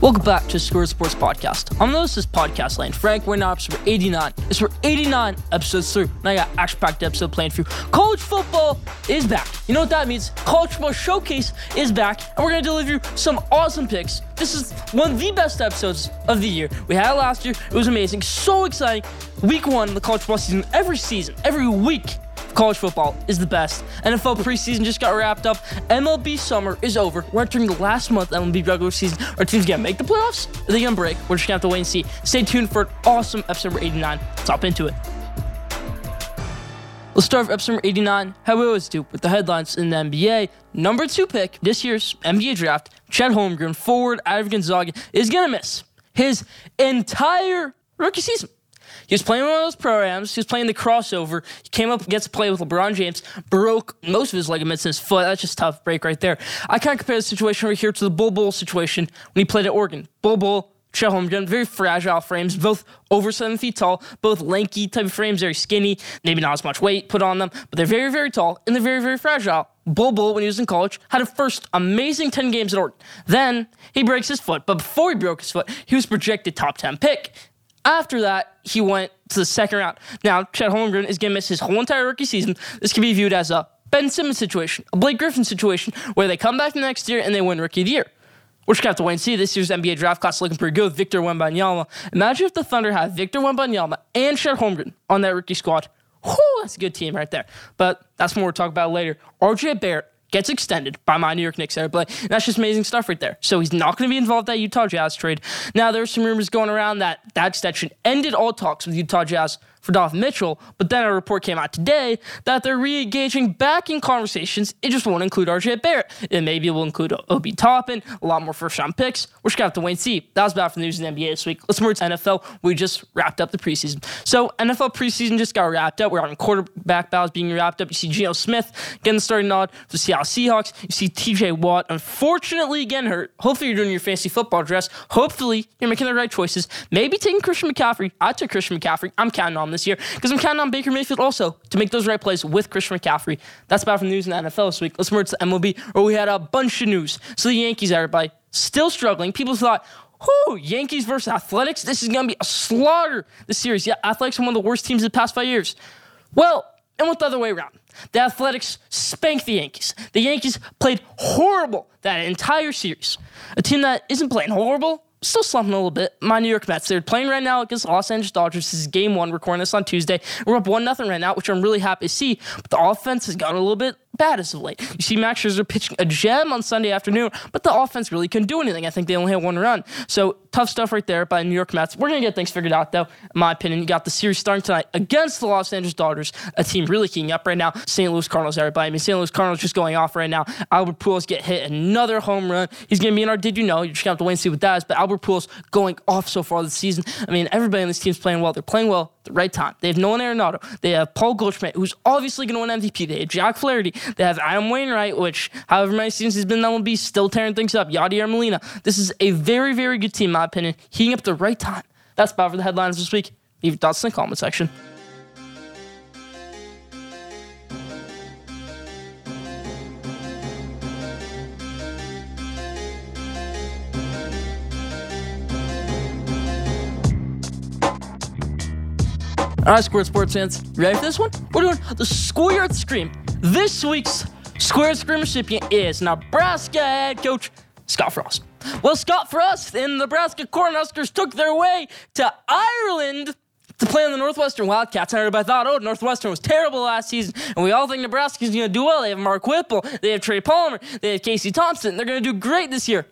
Welcome back to Score Sports Podcast. I'm host of this podcast lane, Frank. We're now episode 89. It's for 89 episodes through, and I got action packed episode playing for you. College football is back. You know what that means? College football showcase is back, and we're gonna deliver you some awesome picks. This is one of the best episodes of the year. We had it last year. It was amazing. So exciting. Week one of the college football season. Every season, every week college football is the best. NFL preseason just got wrapped up. MLB summer is over. We're entering the last month of MLB regular season. Our team's gonna make the playoffs? Are they gonna break? We're just gonna have to wait and see. Stay tuned for an awesome episode 89. Let's hop into it. Let's start with episode 89, how we always do, with the headlines in the NBA. Number two pick this year's NBA draft, Chet Holmgren, forward out of Gonzaga, is gonna miss his entire rookie season. He was playing one of those programs. He was playing the CrawsOver. He came up, gets to play with LeBron James, broke most of his ligaments in his foot. That's just tough break right there. I kind of compare the situation over here to the Bol Bol situation when he played at Oregon. Bol Bol, Chet Holmgren, very fragile frames, both over seven feet tall, both lanky type of frames, very skinny, maybe not as much weight put on them, but they're very, very tall and they're very, very fragile. Bol Bol, when he was in college, had a first amazing 10 games at Oregon. Then he breaks his foot, but before he broke his foot, he was projected top 10 pick. After that, he went to the second round. Now, Chet Holmgren is going to miss his whole entire rookie season. This can be viewed as a Ben Simmons situation, a Blake Griffin situation, where they come back the next year and they win Rookie of the Year. We're just going to have to wait and see. This year's NBA draft class looking pretty good. Victor Wembanyama. Imagine if the Thunder had Victor Wembanyama and Chet Holmgren on that rookie squad. Whew, that's a good team right there. But that's what we'll talk about later. RJ Barrett gets extended by my New York Knicks. And that's just amazing stuff right there. So he's not going to be involved in that Utah Jazz trade. Now, there's some rumors going around that that extension ended all talks with Utah Jazz for Donovan Mitchell, but then a report came out today that they're re-engaging back in conversations. It just won't include RJ Barrett. It maybe will include Obi Toppin, a lot more first-round picks. We're just gonna have to wait and see. That was about for the news in the NBA this week. Let's move to NFL. We just wrapped up the preseason. So NFL preseason just got wrapped up. We're having quarterback battles being wrapped up. You see Geno Smith getting the starting nod for the Seattle Seahawks. You see TJ Watt, unfortunately, again hurt. Hopefully, you're doing your fantasy football dress. Hopefully, you're making the right choices. Maybe taking Christian McCaffrey. I took Christian McCaffrey. I'm counting on this year because I'm counting on Baker Mayfield also to make those right plays with Christian McCaffrey. That's about from news in the NFL this week. Let's move to the MLB, where we had a bunch of news. So the Yankees, everybody, still struggling. People thought, Whoo, Yankees versus Athletics. This is going to be a slaughter this series. Yeah, Athletics are one of the worst teams in the past five years. Well, it went the other way around. The Athletics spanked the Yankees. The Yankees played horrible that entire series. A team that isn't playing horrible still slumping a little bit. My New York Mets, they're playing right now against Los Angeles Dodgers. This is game one, recording this on Tuesday. We're up 1 nothing right now, which I'm really happy to see. But the offense has gotten a little bit bad as of late. You see Max Scherzer pitching a gem on Sunday afternoon, but the offense really couldn't do anything. I think they only had one run. So tough stuff right there by New York Mets. We're to get things figured out, though, in my opinion. You got the series starting tonight against the Los Angeles Dodgers, a team really keying up right now. St. Louis Cardinals, everybody. I mean, St. Louis Cardinals just going off right now. Albert Pujols get hit another home run. He's to be in our Did You Know? You just gonna have to wait and see what that is. But Albert Pujols going off so far this season. I mean, everybody on this team's playing well. They're playing well right time. They have Nolan Arenado. They have Paul Goldschmidt, who's obviously going to win MVP. They have Jack Flaherty. They have Adam Wainwright, which, however many seasons he's been in MLB, still tearing things up. Yadier Molina. This is a very, very good team, in my opinion. Heating up the right time. That's about for the headlines this week. Leave your thoughts in the comment section. All right, Square Sports fans, ready for this one? We're doing the Schoolyard Scream. This week's Schoolyard Scream recipient is Nebraska head coach Scott Frost. Well, Scott Frost and the Nebraska Cornhuskers took their way to Ireland to play on the Northwestern Wildcats. And everybody thought, oh, Northwestern was terrible last season, and we all think Nebraska's going to do well. They have Mark Whipple, they have Trey Palmer, they have Casey Thompson. They're going to do great this year.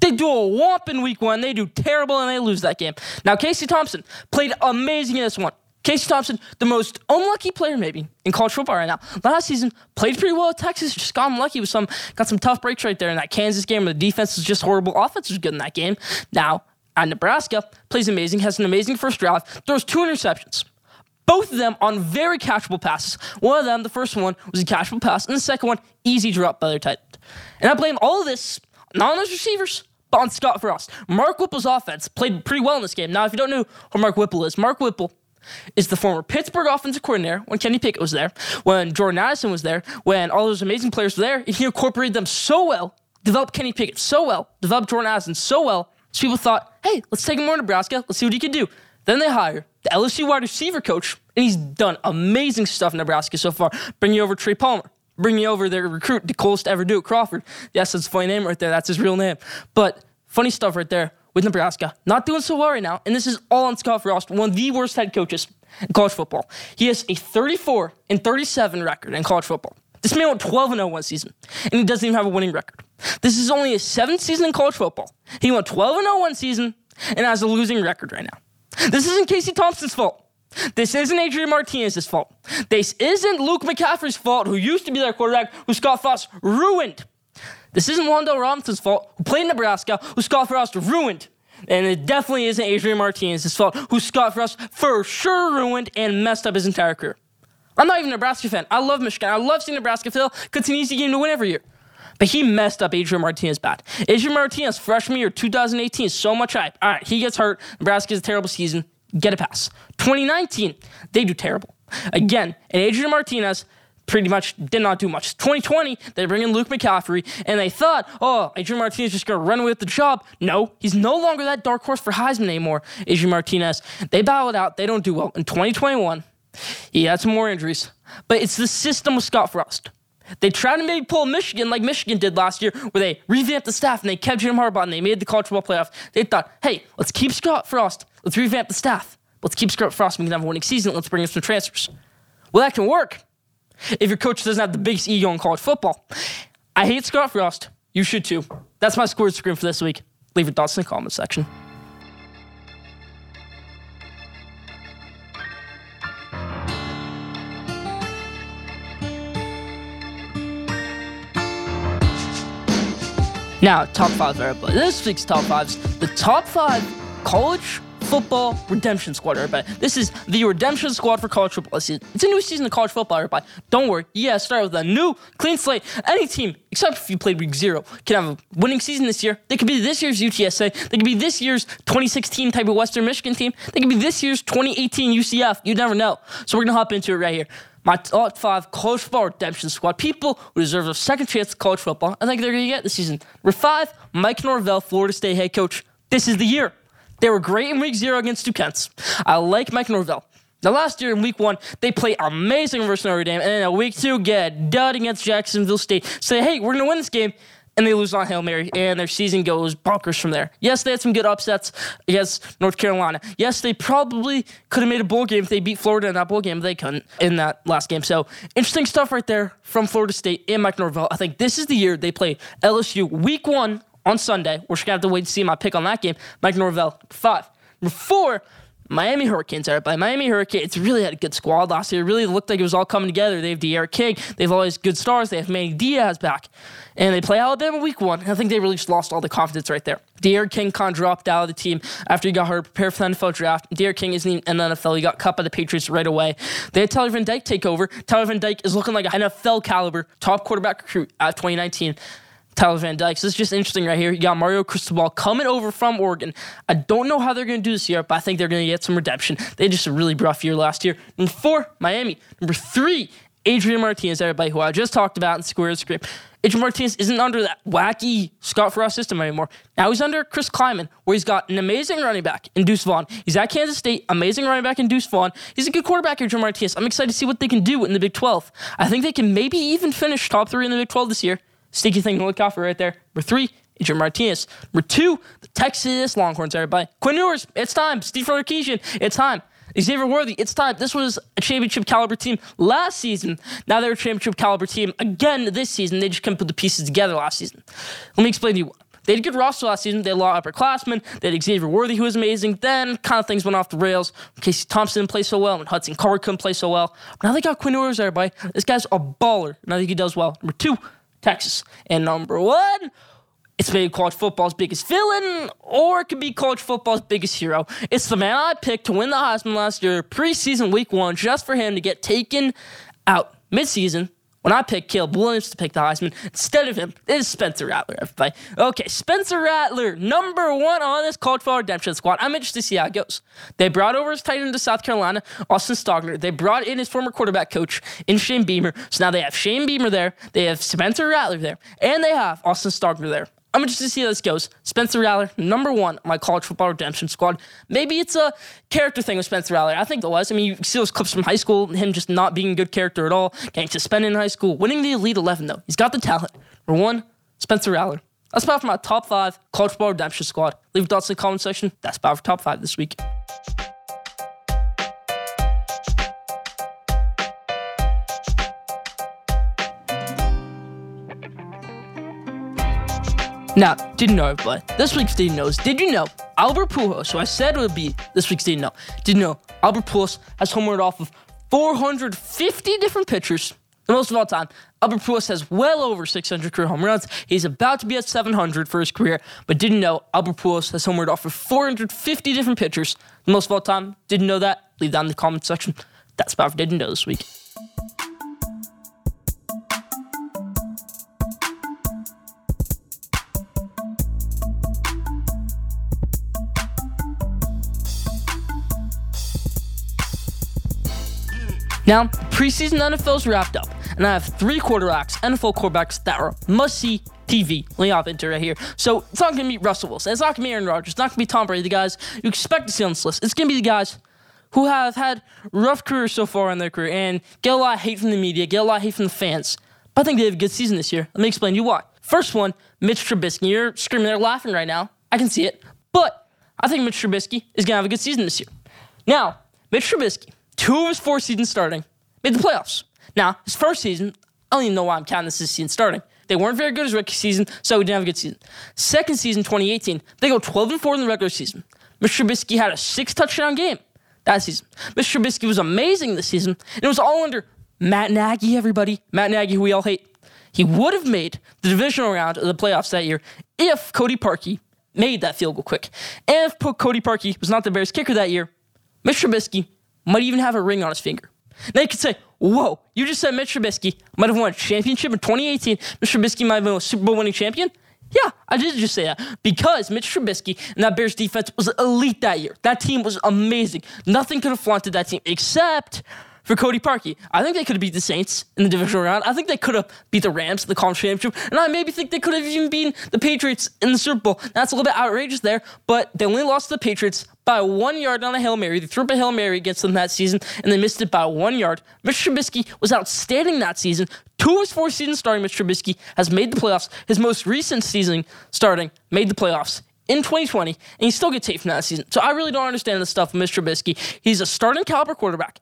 They do a whomp in week one. They do terrible and they lose that game. Now, Casey Thompson played amazing in this one. Casey Thompson, the most unlucky player maybe in college football right now. Last season, played pretty well at Texas, just got unlucky with some, got some tough breaks right there in that Kansas game where the defense was just horrible. Offense was good in that game. Now, at Nebraska, plays amazing, has an amazing first drive, throws two interceptions. Both of them on very catchable passes. One of them, the first one, was a catchable pass, and the second one, easy drop by their tight end. And I blame all of this not on those receivers, but on Scott Frost. Mark Whipple's offense played pretty well in this game. Now, if you don't know who Mark Whipple is, Mark Whipple is the former Pittsburgh offensive coordinator when Kenny Pickett was there, when Jordan Addison was there, when all those amazing players were there. He incorporated them so well developed Kenny Pickett so well, developed Jordan Addison so well, so people thought, hey, let's take him over to Nebraska. Let's see what he can do. Then they hire the LSU wide receiver coach, and he's done amazing stuff in Nebraska so far. Bringing over Trey Palmer, bringing over their recruit, the coolest to ever do it, Crawford. Yes, that's a funny name right there. That's his real name. But funny stuff right there with Nebraska. Not doing so well right now. And this is all on Scott Frost, one of the worst head coaches in college football. He has a 34 and 37 record in college football. This man went 12 0 one season, and he doesn't even have a winning record. This is only his seventh season in college football. He went 12 0 one season and has a losing record right now. This isn't Casey Thompson's fault. This isn't Adrian Martinez's fault. This isn't Luke McCaffrey's fault, who used to be their quarterback, who Scott Frost ruined. This isn't Wan'Dale Robinson's fault, who played Nebraska, who Scott Frost ruined. And it definitely isn't Adrian Martinez's fault, who Scott Frost for sure ruined and messed up his entire career. I'm not even a Nebraska fan. I love Michigan. I love seeing Nebraska fail because it's an easy game to win every year. But he messed up Adrian Martinez bad. Adrian Martinez, freshman year 2018, so much hype. All right, he gets hurt. Nebraska has a terrible season. Get a pass. 2019, they do terrible. Again, and Adrian Martinez pretty much did not do much. 2020, they bring in Luke McCaffrey, and they thought, oh, Adrian Martinez just going to run away with the job. No, he's no longer that dark horse for Heisman anymore, Adrian Martinez. They battle it out. They don't do well. In 2021, he had some more injuries, but it's the system with Scott Frost. They tried to maybe pull Michigan like Michigan did last year, where they revamped the staff and they kept Jim Harbaugh and they made the college football playoff. They thought, hey, let's keep Scott Frost. Let's revamp the staff. Let's keep Scott Frost. We can have a winning season. Let's bring in some transfers. Well, that can work if your coach doesn't have the biggest ego in college football. I hate Scott Frost. You should too. That's my score screen for this week. Leave your thoughts in the comment section. Now, top five, everybody. This week's top fives, the top five college football redemption squad, everybody. This is the redemption squad for college football season. It's a new season of college football, everybody. Don't worry. Yeah, start with a new clean slate. Any team, except if you played week zero, can have a winning season this year. They could be this year's UTSA. They could be this year's 2016 type of Western Michigan team. They could be this year's 2018 UCF. You never know. So we're gonna hop into it right here my top five college football redemption squad. People who deserve a second chance at college football. I think they're going to get this season. Number five, Mike Norvell, Florida State head coach. This is the year. They were great in week zero against Duquesne. I like Mike Norvell. Now, last year in week one, they played amazing versus Notre Dame, and then in week two, get dud against Jacksonville State. Say, hey, we're going to win this game and they lose on Hail Mary, and their season goes bonkers from there. Yes, they had some good upsets against North Carolina. Yes, they probably could have made a bowl game if they beat Florida in that bowl game, they couldn't in that last game. So, interesting stuff right there from Florida State and Mike Norvell. I think this is the year they play LSU week one on Sunday. We're just to have to wait to see my pick on that game. Mike Norvell, five. Number four, Miami Hurricanes are by Miami Hurricanes It's really had a good squad last year. It really looked like it was all coming together. They have D'Eriq King. They have all these good stars. They have Manny Diaz back. And they play Alabama week one. I think they really just lost all the confidence right there. D'Eriq King kind of dropped out of the team after he got hurt, prepared for the NFL draft. D'Eriq King isn't in the NFL. He got cut by the Patriots right away. They had Tyler Van Dyke take over. Tyler Van Dyke is looking like an NFL caliber top quarterback recruit of 2019. Tyler Van Dyke. So it's just interesting right here. You got Mario Cristobal coming over from Oregon. I don't know how they're going to do this year, but I think they're going to get some redemption. They had just a really rough year last year. Number four, Miami. Number three, Adrian Martinez, everybody who I just talked about in Square Script. Adrian Martinez isn't under that wacky Scott Frost system anymore. Now he's under Chris Klieman, where he's got an amazing running back in Deuce Vaughn. He's at Kansas State, amazing running back in Deuce Vaughn. He's a good quarterback, Adrian Martinez. I'm excited to see what they can do in the Big 12. I think they can maybe even finish top three in the Big 12 this year. Sneaky thing to look out for right there. Number three, Adrian Martinez. Number two, the Texas Longhorns, everybody. Quinn Ewers, it's time. Steve Sarkisian, it's time. Xavier Worthy, it's time. This was a championship caliber team last season. Now they're a championship caliber team again this season. They just couldn't put the pieces together last season. Let me explain to you. They had a good roster last season. They had a lot of upperclassmen. They had Xavier Worthy, who was amazing. Then kind of things went off the rails. Casey Thompson didn't play so well, and Hudson Card couldn't play so well. Now they got Quinn Ewers, everybody. This guy's a baller, and I think he does well. Number two, Texas. And number one, it's maybe college football's biggest villain, or it could be college football's biggest hero. It's the man I picked to win the Heisman last year, preseason week one, just for him to get taken out midseason when I picked Caleb Williams to pick the Heisman instead of him, it is Spencer Rattler, everybody. Okay, Spencer Rattler, number one on this college redemption squad. I'm interested to see how it goes. They brought over his tight end to South Carolina, Austin Stogner. They brought in his former quarterback coach in Shane Beamer. So now they have Shane Beamer there, they have Spencer Rattler there, and they have Austin Stogner there. I'm interested to see how this goes. Spencer Rattler, number one on my college football redemption squad. Maybe it's a character thing with Spencer Rattler. I think it was. I mean, you see those clips from high school, him just not being a good character at all, getting suspended in high school, winning the Elite 11, though. He's got the talent. Number one, Spencer Rattler. That's about for my top five college football redemption squad. Leave thoughts in the comment section. That's about for top five this week. Now, didn't know but this week's Didn't Knows. Did you know Albert Pujols, So I said it would be this week's Didn't Know, didn't know Albert Pujols has homered off of 450 different pitchers, the most of all time. Albert Pujols has well over 600 career home runs. He's about to be at 700 for his career, but didn't know Albert Pujols has homered off of 450 different pitchers, the most of all time. Didn't know that? Leave that in the comment section. That's about Didn't Know this week. Now, preseason NFL's wrapped up, and I have three quarterbacks, NFL quarterbacks that are must see TV. Me hop into right here. So it's not going to be Russell Wilson. It's not going to be Aaron Rodgers. It's not going to be Tom Brady, the guys you expect to see on this list. It's going to be the guys who have had rough careers so far in their career and get a lot of hate from the media, get a lot of hate from the fans. But I think they have a good season this year. Let me explain to you why. First one, Mitch Trubisky. You're screaming there laughing right now. I can see it. But I think Mitch Trubisky is going to have a good season this year. Now, Mitch Trubisky two of his four seasons starting, made the playoffs. Now, his first season, I don't even know why I'm counting this as season starting. They weren't very good as rookie season, so he didn't have a good season. Second season, 2018, they go 12 and 4 in the regular season. Mr. Trubisky had a six touchdown game that season. Mr. Trubisky was amazing this season, and it was all under Matt Nagy, everybody. Matt Nagy, who we all hate. He would have made the divisional round of the playoffs that year if Cody Parkey made that field goal quick. And if Cody Parkey was not the Bears kicker that year, Mr. Trubisky might even have a ring on his finger. Now you could say, whoa, you just said Mitch Trubisky might have won a championship in 2018. Mitch Trubisky might have been a Super Bowl winning champion. Yeah, I did just say that because Mitch Trubisky and that Bears defense was elite that year. That team was amazing. Nothing could have flaunted that team except for Cody Parkey. I think they could have beat the Saints in the divisional round. I think they could have beat the Rams in the conference championship. And I maybe think they could have even beaten the Patriots in the Super Bowl. That's a little bit outrageous there, but they only lost to the Patriots by one yard on a Hail Mary. They threw up a Hail Mary against them that season, and they missed it by one yard. Mitch Trubisky was outstanding that season. Two of his four seasons starting, Mitch Trubisky has made the playoffs. His most recent season starting made the playoffs in 2020, and he still gets hate from that season. So I really don't understand the stuff with Mr. Trubisky. He's a starting caliber quarterback.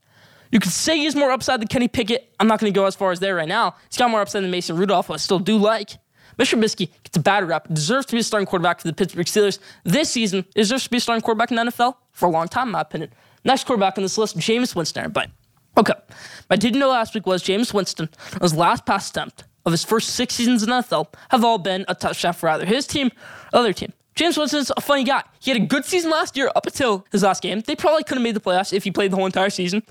You could say he's more upside than Kenny Pickett. I'm not going to go as far as there right now. He's got more upside than Mason Rudolph, who I still do like. Mr. Trubisky gets a bad rep, deserves to be a starting quarterback for the Pittsburgh Steelers this season, deserves to be a starting quarterback in the NFL for a long time, in my opinion. Next quarterback on this list, Jameis Winston. But okay, I didn't know last week was Jameis Winston, his last pass attempt of his first six seasons in the NFL, have all been a touchdown for either his team or other team. Jameis Winston's a funny guy. He had a good season last year up until his last game. They probably could have made the playoffs if he played the whole entire season.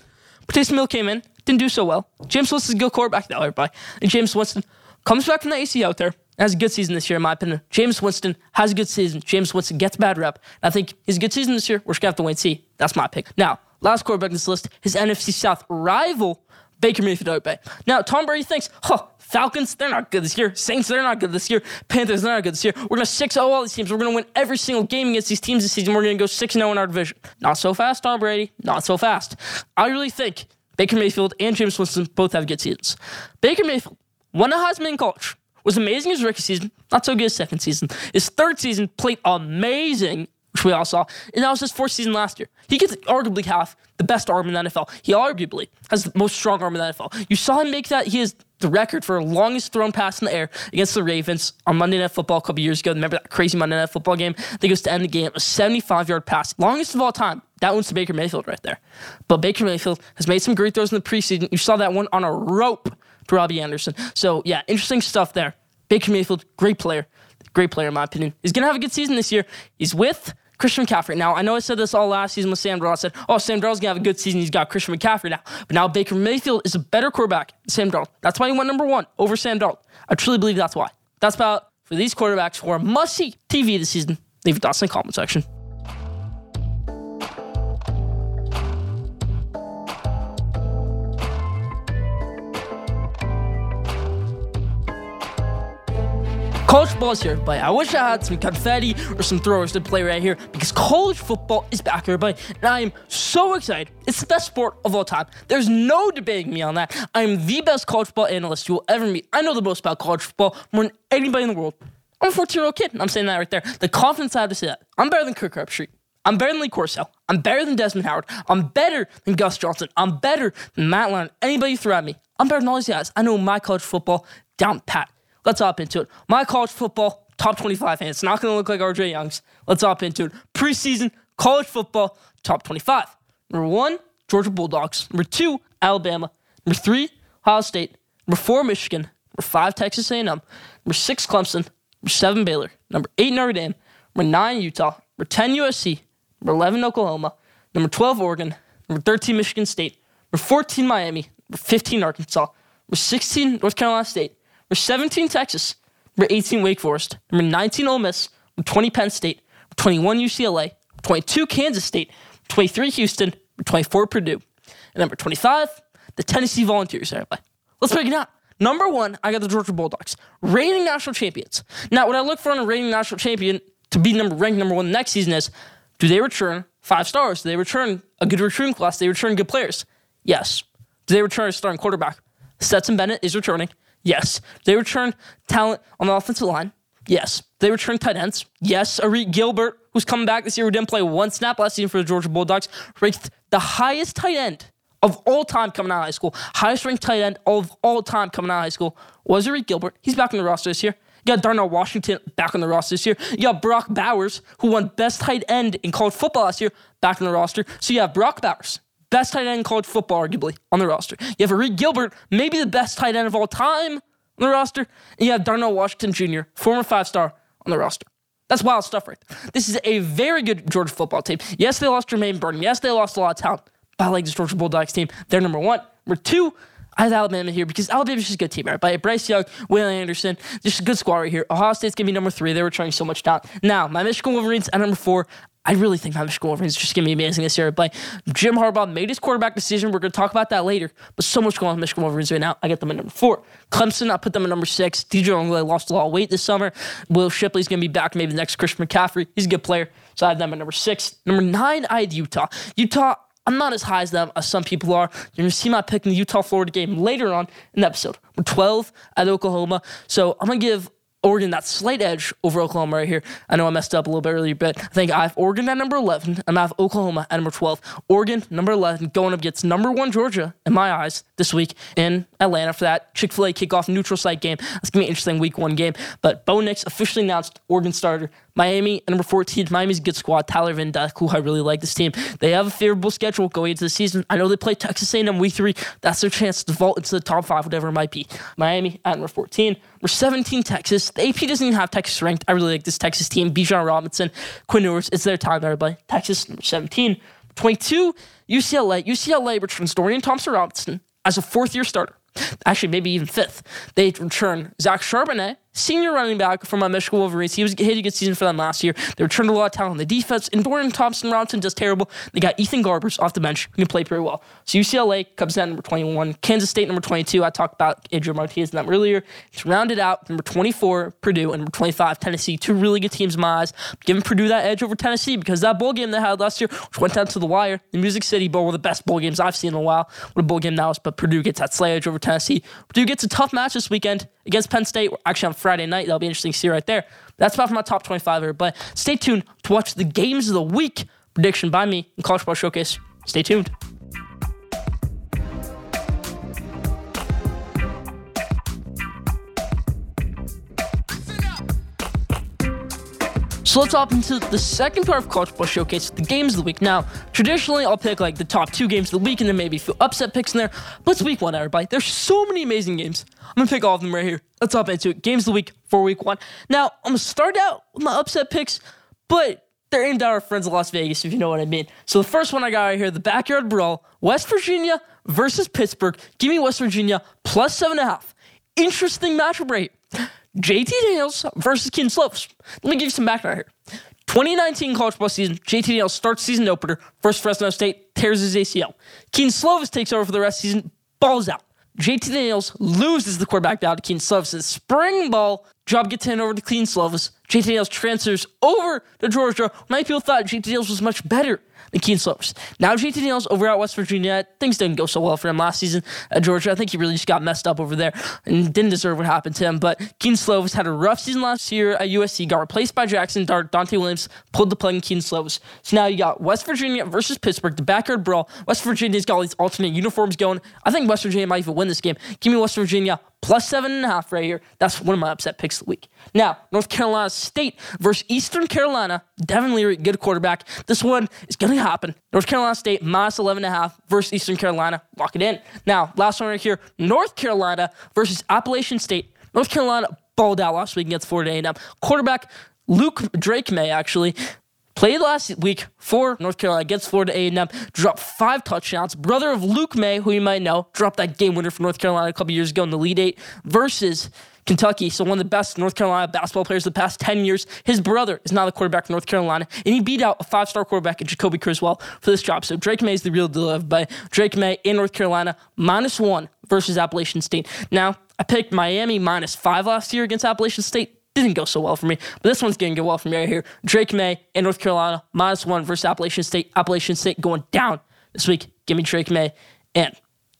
Taysom Hill came in, didn't do so well. James Winston's good quarterback now, everybody. And Jameis Winston comes back from the AC out there, has a good season this year, in my opinion. James Winston has a good season. James Winston gets bad rep. I think he's a good season this year. We're just to have to wait and see. That's my pick. Now, last quarterback in this list, his NFC South rival, Baker Mayfield. Now, Tom Brady thinks, huh, Falcons, they're not good this year. Saints, they're not good this year. Panthers, they're not good this year. We're going to 6 0 all these teams. We're going to win every single game against these teams this season. We're going to go 6 0 in our division. Not so fast, Tom Brady. Not so fast. I really think Baker Mayfield and James Winston both have good seasons. Baker Mayfield won a Heisman in college, was amazing his rookie season, not so good his second season. His third season played amazing, which we all saw, and that was his fourth season last year. He gets arguably half the best arm in the NFL. He arguably has the most strong arm in the NFL. You saw him make that. He has the record for longest thrown pass in the air against the Ravens on Monday Night Football a couple years ago. Remember that crazy Monday Night Football game? They goes to end the game a 75 yard pass, longest of all time. That one's to Baker Mayfield right there. But Baker Mayfield has made some great throws in the preseason. You saw that one on a rope to Robbie Anderson. So yeah, interesting stuff there. Baker Mayfield, great player, great player in my opinion. He's gonna have a good season this year. He's with Christian McCaffrey. Now, I know I said this all last season with Sam Darnold. I said, oh, Sam Darnold's going to have a good season. He's got Christian McCaffrey now. But now Baker Mayfield is a better quarterback than Sam Darnold. That's why he went number one over Sam Darnold. I truly believe that's why. That's about for these quarterbacks who are must see TV this season. Leave your thoughts in the comment section. College football is here, but I wish I had some confetti or some throwers to play right here because college football is back, everybody. And I am so excited. It's the best sport of all time. There's no debating me on that. I am the best college football analyst you will ever meet. I know the most about college football more than anybody in the world. I'm a 14 year old kid. I'm saying that right there. The confidence I have to say that. I'm better than Kirk Herbstreit. I'm better than Lee Corso. I'm better than Desmond Howard. I'm better than Gus Johnson. I'm better than Matt Leinart. Anybody throw at me. I'm better than all these guys. I know my college football down pat. Let's hop into it. My college football top 25 fans. It's not going to look like RJ Young's. Let's hop into it. Preseason college football top 25. Number one, Georgia Bulldogs. Number two, Alabama. Number three, Ohio State. Number four, Michigan. Number five, Texas A&M. Number six, Clemson. Number seven, Baylor. Number eight, Notre Dame. Number nine, Utah. Number 10, USC. Number 11, Oklahoma. Number 12, Oregon. Number 13, Michigan State. Number 14, Miami. Number 15, Arkansas. Number 16, North Carolina State. Number 17, Texas. Number 18, Wake Forest. Number 19, Ole Miss. Number 20, Penn State. Number 21, UCLA. Number 22, Kansas State. Number 23, Houston. Number 24, Purdue. And number 25, the Tennessee Volunteers. Everybody. Let's break it down. Number one, I got the Georgia Bulldogs, reigning national champions. Now, what I look for in a reigning national champion to be number ranked number one next season is do they return five stars? Do they return a good recruiting class? Do they return good players? Yes. Do they return a starting quarterback? Stetson Bennett is returning. Yes. They return talent on the offensive line? Yes. They return tight ends? Yes. Arik Gilbert, who's coming back this year, who didn't play one snap last season for the Georgia Bulldogs, ranked the highest tight end of all time coming out of high school. Highest ranked tight end of all time coming out of high school was Arik Gilbert. He's back on the roster this year. You got Darnell Washington back on the roster this year. You got Brock Bowers, who won best tight end in college football last year, back on the roster. So you have Brock Bowers, best tight end in college football, arguably, on the roster. You have Arik Gilbert, maybe the best tight end of all time on the roster. And you have Darnell Washington Jr., former five star, on the roster. That's wild stuff right there. This is a very good Georgia football team. Yes, they lost Jermaine Burton. Yes, they lost a lot of talent. But I like this Georgia Bulldogs team. They're number one. Number two, I have Alabama here because Alabama's just a good team, right? By Bryce Young, Will Anderson, just a good squad right here. Ohio State's gonna be number three. They were trying so much talent. Now, my Michigan Wolverines at number four. I really think my Michigan Wolverines just gonna be amazing this year. But Jim Harbaugh made his quarterback decision. We're gonna talk about that later. But so much going on with Michigan Wolverines right now. I get them at number four. Clemson, I put them at number six. DJ Ongle lost a lot of weight this summer. Will Shipley's gonna be back. Maybe next Christian McCaffrey. He's a good player. So I have them at number six. Number nine, I had Utah. Utah, I'm not as high as them as some people are. You're gonna see my pick in the Utah Florida game later on in the episode. We're 12 at Oklahoma, so I'm gonna give Oregon that slight edge over Oklahoma right here. I know I messed up a little bit earlier, but I think I have Oregon at number 11 and I have Oklahoma at number 12. Oregon, number 11, going up against number one Georgia, in my eyes, this week in Atlanta for that Chick fil A kickoff neutral site game. It's going to be an interesting week one game. But Bo Nix officially announced Oregon starter. Miami number 14. Miami's a good squad. Tyler Van Dyke, who I really like this team. They have a favorable schedule going into the season. I know they play Texas A&M week three. That's their chance to vault into the top five, whatever it might be. Miami at number 14. We're 17 Texas. The AP doesn't even have Texas ranked. I really like this Texas team. Bijan Robinson, Quinn Ewers. It's their time, everybody. Texas, number 17. 22, UCLA. UCLA returns Dorian Thompson Robinson as a fourth year starter. Actually, maybe even fifth. They return Zach Charbonnet, senior running back from my Michigan Wolverines. He was he had a good season for them last year. They returned a lot of talent on the defense. And Dorian Thompson Robinson does terrible. They got Ethan Garbers off the bench who can play pretty well. So UCLA comes in at number 21. Kansas State number 22. I talked about Adrian Martinez them earlier. It's rounded out number 24 Purdue and number 25 Tennessee. Two really good teams in my eyes. Giving Purdue that edge over Tennessee because that bowl game they had last year, which went down to the wire, the Music City Bowl, one of the best bowl games I've seen in a while. What a bowl game that was, but Purdue gets that slight edge over Tennessee. Purdue gets a tough match this weekend against Penn State. Actually, on Friday night, that'll be interesting to see right there. That's about for my top 25 here. But stay tuned to watch the games of the week prediction by me in College Ball Showcase. Stay tuned. So let's hop into the second part of College Ball Showcase, the games of the week. Now, traditionally, I'll pick like the top two games of the week and then maybe a few upset picks in there. But it's week one, everybody. There's so many amazing games. I'm gonna pick all of them right here. Let's hop into it. Games of the week for week one. Now, I'm gonna start out with my upset picks, but they're aimed at our friends in Las Vegas, if you know what I mean. So the first one I got right here, the backyard brawl, West Virginia versus Pittsburgh. Give me West Virginia plus seven and a half. Interesting matchup right. JT Daniels versus Kedon Slovis. Let me give you some background here. 2019 college football season, JT Daniels starts season opener versus Fresno State, tears his ACL. Kedon Slovis takes over for the rest of the season, balls out. JT Daniels loses the quarterback down to Kedon Slovis' in spring ball. Job gets handed over to Kedon Slovis. JT Daniels transfers over to Georgia. Many people thought JT Daniels was much better than Kedon Slovis. Now JT Daniels over at West Virginia, things didn't go so well for him last season at Georgia. I think he really just got messed up over there and didn't deserve what happened to him. But Kedon Slovis had a rough season last year at USC, got replaced by Jackson Dart. Donte Williams pulled the plug in Kedon Slovis. So now you got West Virginia versus Pittsburgh, the backyard brawl. West Virginia's got all these alternate uniforms going. I think West Virginia might even win this game. Give me West Virginia plus seven and a half right here. That's one of my upset picks of the week. Now, North Carolina State versus Eastern Carolina. Devin Leary, good quarterback. This one is going to happen. North Carolina State minus 11 and a half versus Eastern Carolina. Lock it in. Now, last one right here. North Carolina versus Appalachian State. North Carolina balled out last week against Florida A&M. Quarterback Luke Drake Maye, actually Played last week for North Carolina against Florida A&M, dropped five touchdowns. Brother of Luke Maye, who you might know, dropped that game winner for North Carolina a couple years ago in the Elite Eight versus Kentucky. So one of the best North Carolina basketball players of the past 10 years. His brother is now the quarterback for North Carolina, and he beat out a five-star quarterback in Jacoby Criswell for this job. So Drake Maye is the real deal by Drake Maye in North Carolina, minus one versus Appalachian State. Now, I picked Miami minus five last year against Appalachian State didn't go so well for me. But this one's going to go well for me right here. Drake Maye in North Carolina, minus one versus Appalachian State. Appalachian State going down this week. Give me Drake Maye and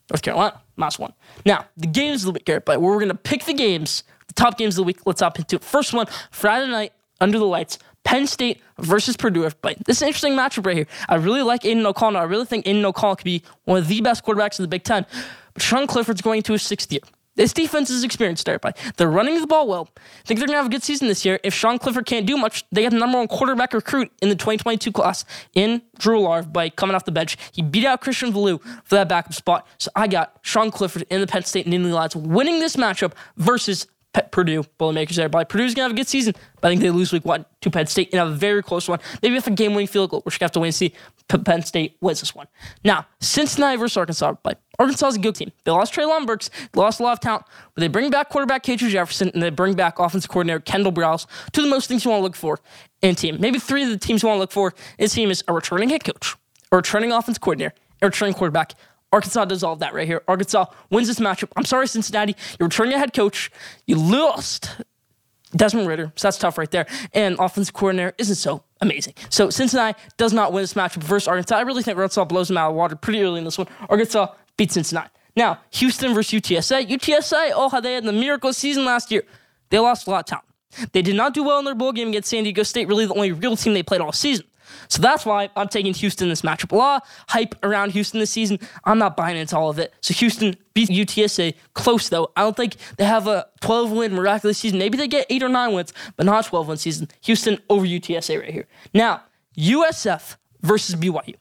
North Carolina, minus one. Now, the games of the week, Garrett, but we're going to pick the games, the top games of the week. Let's hop into it. First one, Friday night, under the lights. Penn State versus Purdue. But this is an interesting matchup right here. I really like Aidan O'Connell. I really think Aidan O'Connell could be one of the best quarterbacks in the Big Ten. But Sean Clifford's going into his sixth year. This defense is experienced, everybody. They're running the ball well. I think they're going to have a good season this year. If Sean Clifford can't do much, they got the number one quarterback recruit in the 2022 class in Drew Allar by coming off the bench. He beat out Christian Veilleux for that backup spot. So I got Sean Clifford in the Penn State Nittany Lions winning this matchup versus Purdue, Boilermakers there. But Purdue's to have a good season, but I think they lose week one to Penn State in a very close one. Maybe with a game winning field goal, we're going to have to wait and see. Penn State wins this one. Now, Cincinnati versus Arkansas. But Arkansas is a good team. They lost Trey Treylon Burks, lost a lot of talent, but they bring back quarterback KJ Jefferson and they bring back offensive coordinator Kendall Briles. Two of the most things you want to look for in a team. Maybe three of the teams you want to look for in team is a returning head coach, a returning offense coordinator, a returning quarterback. Arkansas does all of that right here. Arkansas wins this matchup. I'm sorry, Cincinnati. You're returning a head coach. You lost Desmond Ridder. so that's tough right there. And offensive coordinator isn't so amazing. So Cincinnati does not win this matchup versus Arkansas. I really think Arkansas blows them out of water pretty early in this one. Arkansas beats Cincinnati. Now, Houston versus UTSA. UTSA, oh, how they had the miracle season last year. They lost a lot of talent. They did not do well in their bowl game against San Diego State, really the only real team they played all season. So that's why I'm taking Houston this matchup. A lot of hype around Houston this season. I'm not buying into all of it. So Houston beat UTSA close though. I don't think they have a 12 win miraculous season. Maybe they get eight or nine wins, but not a 12 win season. Houston over UTSA right here. Now USF versus BYU.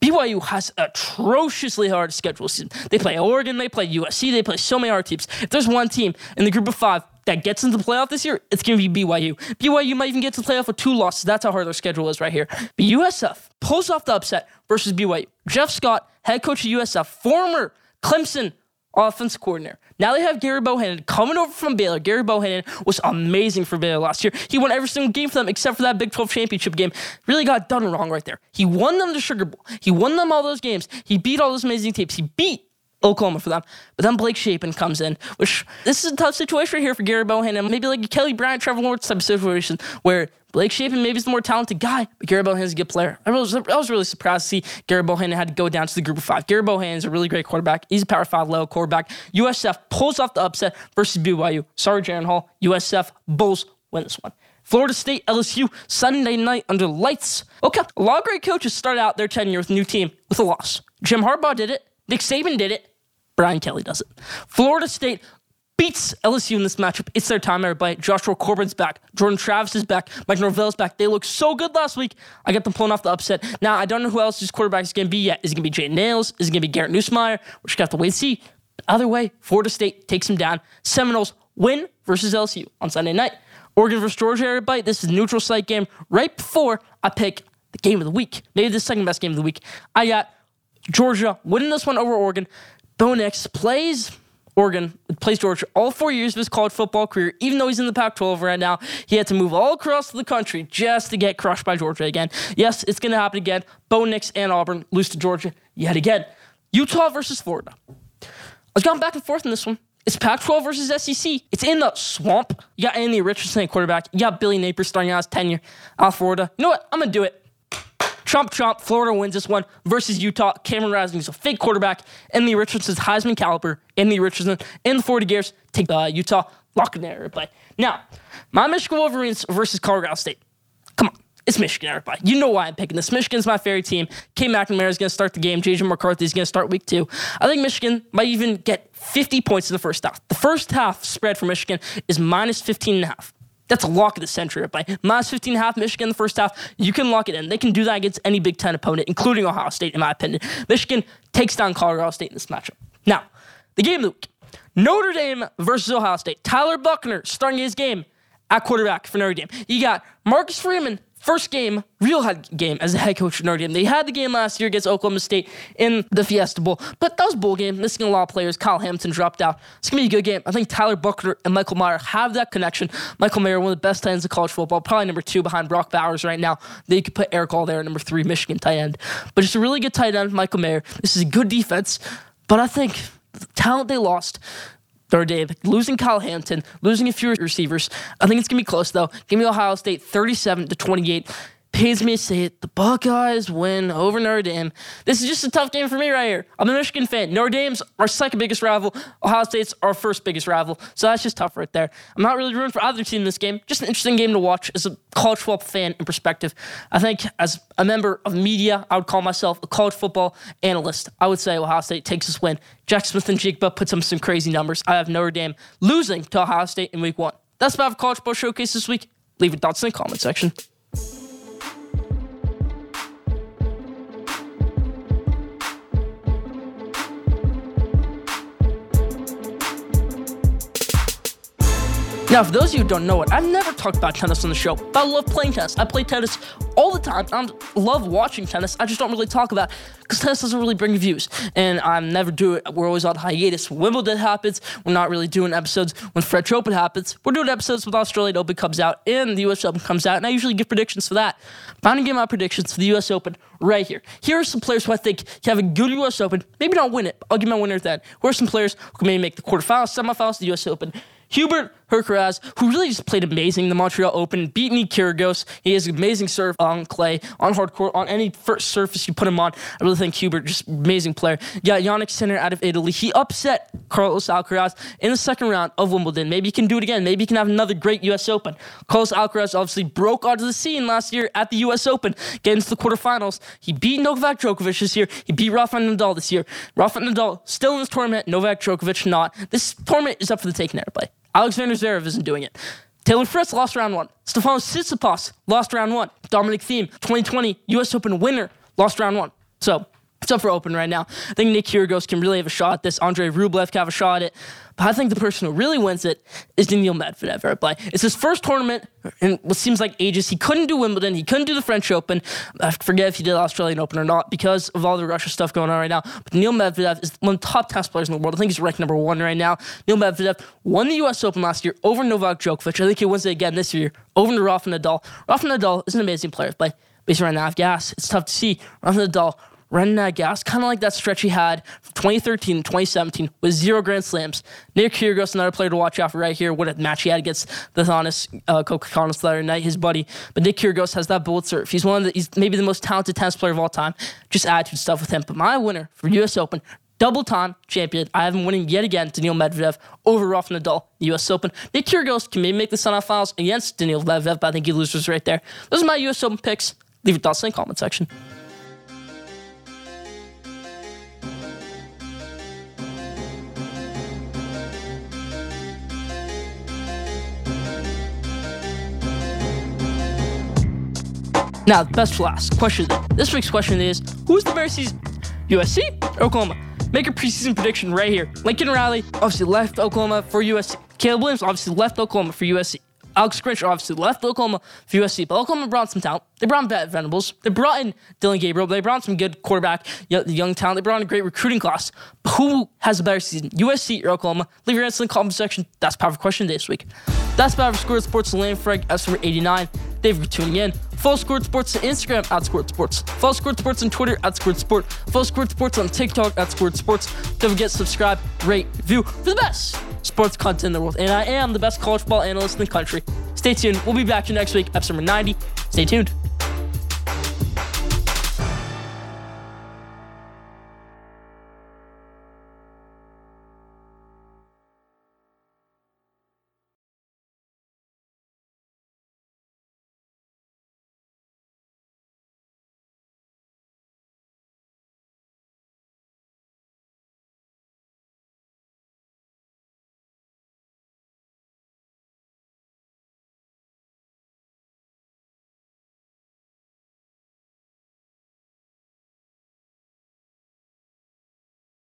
BYU has atrociously hard schedule season. They play Oregon, they play USC, they play so many hard teams. If there's one team in the group of five that gets into the playoff this year, it's going to be BYU. BYU might even get to the playoff with two losses. That's how hard their schedule is right here. But USF pulls off the upset versus BYU. Jeff Scott, head coach of USF, former Clemson offense coordinator. Now they have Gary Bohanon coming over from Baylor. Gary Bohanon was amazing for Baylor last year. He won every single game for them except for that Big 12 championship game. Really got done wrong right there. He won them the Sugar Bowl. He won them all those games. He beat all those amazing teams. He beat Oklahoma for them. But then Blake Shapen comes in, which this is a tough situation right here for Gary Bohanon. Maybe like a Kelly Bryant, Trevor Lawrence type situation where Blake Shapen maybe is the more talented guy, but Gary Bohanon is a good player. I was, I was really surprised to see Gary Bohanon had to go down to the group of five. Gary Bohanon is a really great quarterback. He's a power five level quarterback. USF pulls off the upset versus BYU. Sorry, Jaren Hall. USF Bulls win this one. Florida State, LSU, Sunday night under lights. Okay, a lot of great coaches start out their tenure with a new team with a loss. Jim Harbaugh did it. Nick Saban did it. Brian Kelly does it. Florida State beats LSU in this matchup. It's their time, everybody. Jashaun Corbin's back. Jordan Travis is back. Mike Norvell's back. They look so good last week. I got them pulling off the upset. Now, I don't know who else's quarterback is going to be yet. Is it going to be Jayden Daniels? Is it going to be Garrett Nussmeier? We're just going to have to wait and see. Either way, Florida State takes them down. Seminoles win versus LSU on Sunday night. Oregon versus Georgia, everybody. This is neutral site game right before I pick the game of the week. Maybe the second best game of the week. I got Georgia winning this one over Oregon. Bo Nix plays Oregon, plays Georgia all four years of his college football career, even though he's in the Pac 12 right now. He had to move all across the country just to get crushed by Georgia again. Yes, it's going to happen again. Bo Nix and Auburn lose to Georgia yet again. Utah versus Florida. I was going back and forth in this one. It's Pac 12 versus SEC. It's in the swamp. You got Andy Richardson at quarterback. You got Billy Napier starting out his tenure out Florida. You know what? I'm going to do it. Trump, Trump, Florida wins this one versus Utah. Cameron Rising is a fake quarterback. Anthony Richardson's Heisman caliber. Anthony Richardson and the 40 Gears take uh, Utah. Lock in there, everybody. Now, my Michigan Wolverines versus Colorado State. Come on. It's Michigan, everybody. You know why I'm picking this. Michigan's my favorite team. Cade McNamara is going to start the game. JJ McCarthy is going to start week two. I think Michigan might even get 50 points in the first half. The first half spread for Michigan is minus 15 and a half. That's a lock of the century. By minus 15 and a half, Michigan in the first half, you can lock it in. They can do that against any Big Ten opponent, including Ohio State, in my opinion. Michigan takes down Colorado State in this matchup. Now, the game of the week Notre Dame versus Ohio State. Tyler Buchner starting his game at quarterback for Notre Dame. You got Marcus Freeman First game, real head game as a head coach of Notre Dame. They had the game last year against Oklahoma State in the Fiesta Bowl, but that was a bowl game. Missing a lot of players. Kyle Hampton dropped out. It's gonna be a good game. I think Tyler Buchner and Michael Mayer have that connection. Michael Mayer, one of the best tight ends of college football, probably number two behind Brock Bowers right now. They could put Erick All there, number three, Michigan tight end. But it's a really good tight end, Michael Mayer. This is a good defense, but I think the talent they lost third day. Losing Kyle Hamilton, losing a few receivers. I think it's gonna be close though. Give me Ohio State 37 to 28 pains me to say it. The Buckeyes win over Notre Dame. This is just a tough game for me right here. I'm a Michigan fan. Notre Dame's our second biggest rival. Ohio State's our first biggest rival. So that's just tough right there. I'm not really rooting for either team in this game. Just an interesting game to watch as a college football fan in perspective. I think as a member of media, I would call myself a college football analyst. I would say Ohio State takes this win. Jack Smith-Njigba puts up some crazy numbers. I have Notre Dame losing to Ohio State in week one. That's about the college football showcase this week. Leave your thoughts in the comment section. Now, for those of you who don't know it, I've never talked about tennis on the show, but I love playing tennis. I play tennis all the time. I love watching tennis. I just don't really talk about because tennis doesn't really bring views. And I never do it. We're always on hiatus. Wimbledon happens, we're not really doing episodes. When French Open happens, we're doing episodes when Australian Open comes out and the US Open comes out. And I usually give predictions for that. But I'm to give my predictions for the US Open right here. Here are some players who I think can have a good US Open. Maybe not win it, I'll give my winner then. Who are some players who may make the quarterfinals, semifinals the US Open? Hubert Hurkacz, who really just played amazing in the Montreal Open, beat Nick Kyrgios. He has amazing serve on clay, on hard court, on any first surface you put him on. I really think Hubert, just amazing player. Yeah, Jannik Sinner out of Italy. He upset Carlos Alcaraz in the second round of Wimbledon. Maybe he can do it again. Maybe he can have another great U.S. Open. Carlos Alcaraz obviously broke onto the scene last year at the U.S. Open, getting to the quarterfinals. He beat Novak Djokovic this year. He beat Rafael Nadal this year. Rafael Nadal still in this tournament. Novak Djokovic not. This tournament is up for the taking, everybody. Alexander Zverev isn't doing it. Taylor Fritz lost round one. Stefanos Tsitsipas lost round one. Dominic Thiem, 2020 U.S. Open winner, lost round one. So it's up for open right now. I think Nick Kyrgios can really have a shot at this. Andre Rublev can have a shot at it. But I think the person who really wins it is Daniil Medvedev. Right? It's his first tournament in what seems like ages. He couldn't do Wimbledon. He couldn't do the French Open. I forget if he did Australian Open or not because of all the Russia stuff going on right now. But Daniil Medvedev is one of the top tennis players in the world. I think he's ranked number one right now. Neil Medvedev won the U.S. Open last year over Novak Djokovic. I think he wins it again this year over Rafa Nadal. Rafa Nadal is an amazing player, but based around that gas, it's tough to see. Rafa Nadal running that gas, kind of like that stretch he had from 2013 to 2017 with zero Grand Slams. Nick Kyrgios, another player to watch out for right here. What a match he had against the Thomas uh, Kokkinos the other night, his buddy. But Nick Kyrgios has that bullet serve. He's one of the, he's maybe the most talented tennis player of all time. Just attitude stuff with him. But my winner for U.S. Open, double time champion. I have him winning yet again, Daniil Medvedev over Rafa Nadal, U.S. Open. Nick Kyrgios can maybe make the semifinals against Daniil Medvedev, but I think he loses right there. Those are my U.S. Open picks. Leave your thoughts in the comment section. Now, best for last. Question. This week's question is Who's the better season? USC or Oklahoma? Make a preseason prediction right here. Lincoln Riley obviously left Oklahoma for USC. Caleb Williams obviously left Oklahoma for USC. Alex Grinch obviously left Oklahoma for USC, but Oklahoma brought some talent. They brought in Brent Venables. They brought in Dillon Gabriel. They brought in some good quarterback, young talent. They brought in a great recruiting class. But who has a better season, USC or Oklahoma? Leave your answer in the comment section. That's powerful question this week. That's Power Score Sports. Lane Frank, S 89. Thank you for tuning in. Follow Squirt Sports on Instagram at Squirt Sports. Follow Squirt Sports on Twitter at Squirt Sport. Follow Squirt Sports on TikTok at Squirt Sports. Don't forget to subscribe, rate, review for the best sports content in the world. And I am the best college football analyst in the country. Stay tuned. We'll be back to next week, episode number 90. Stay tuned.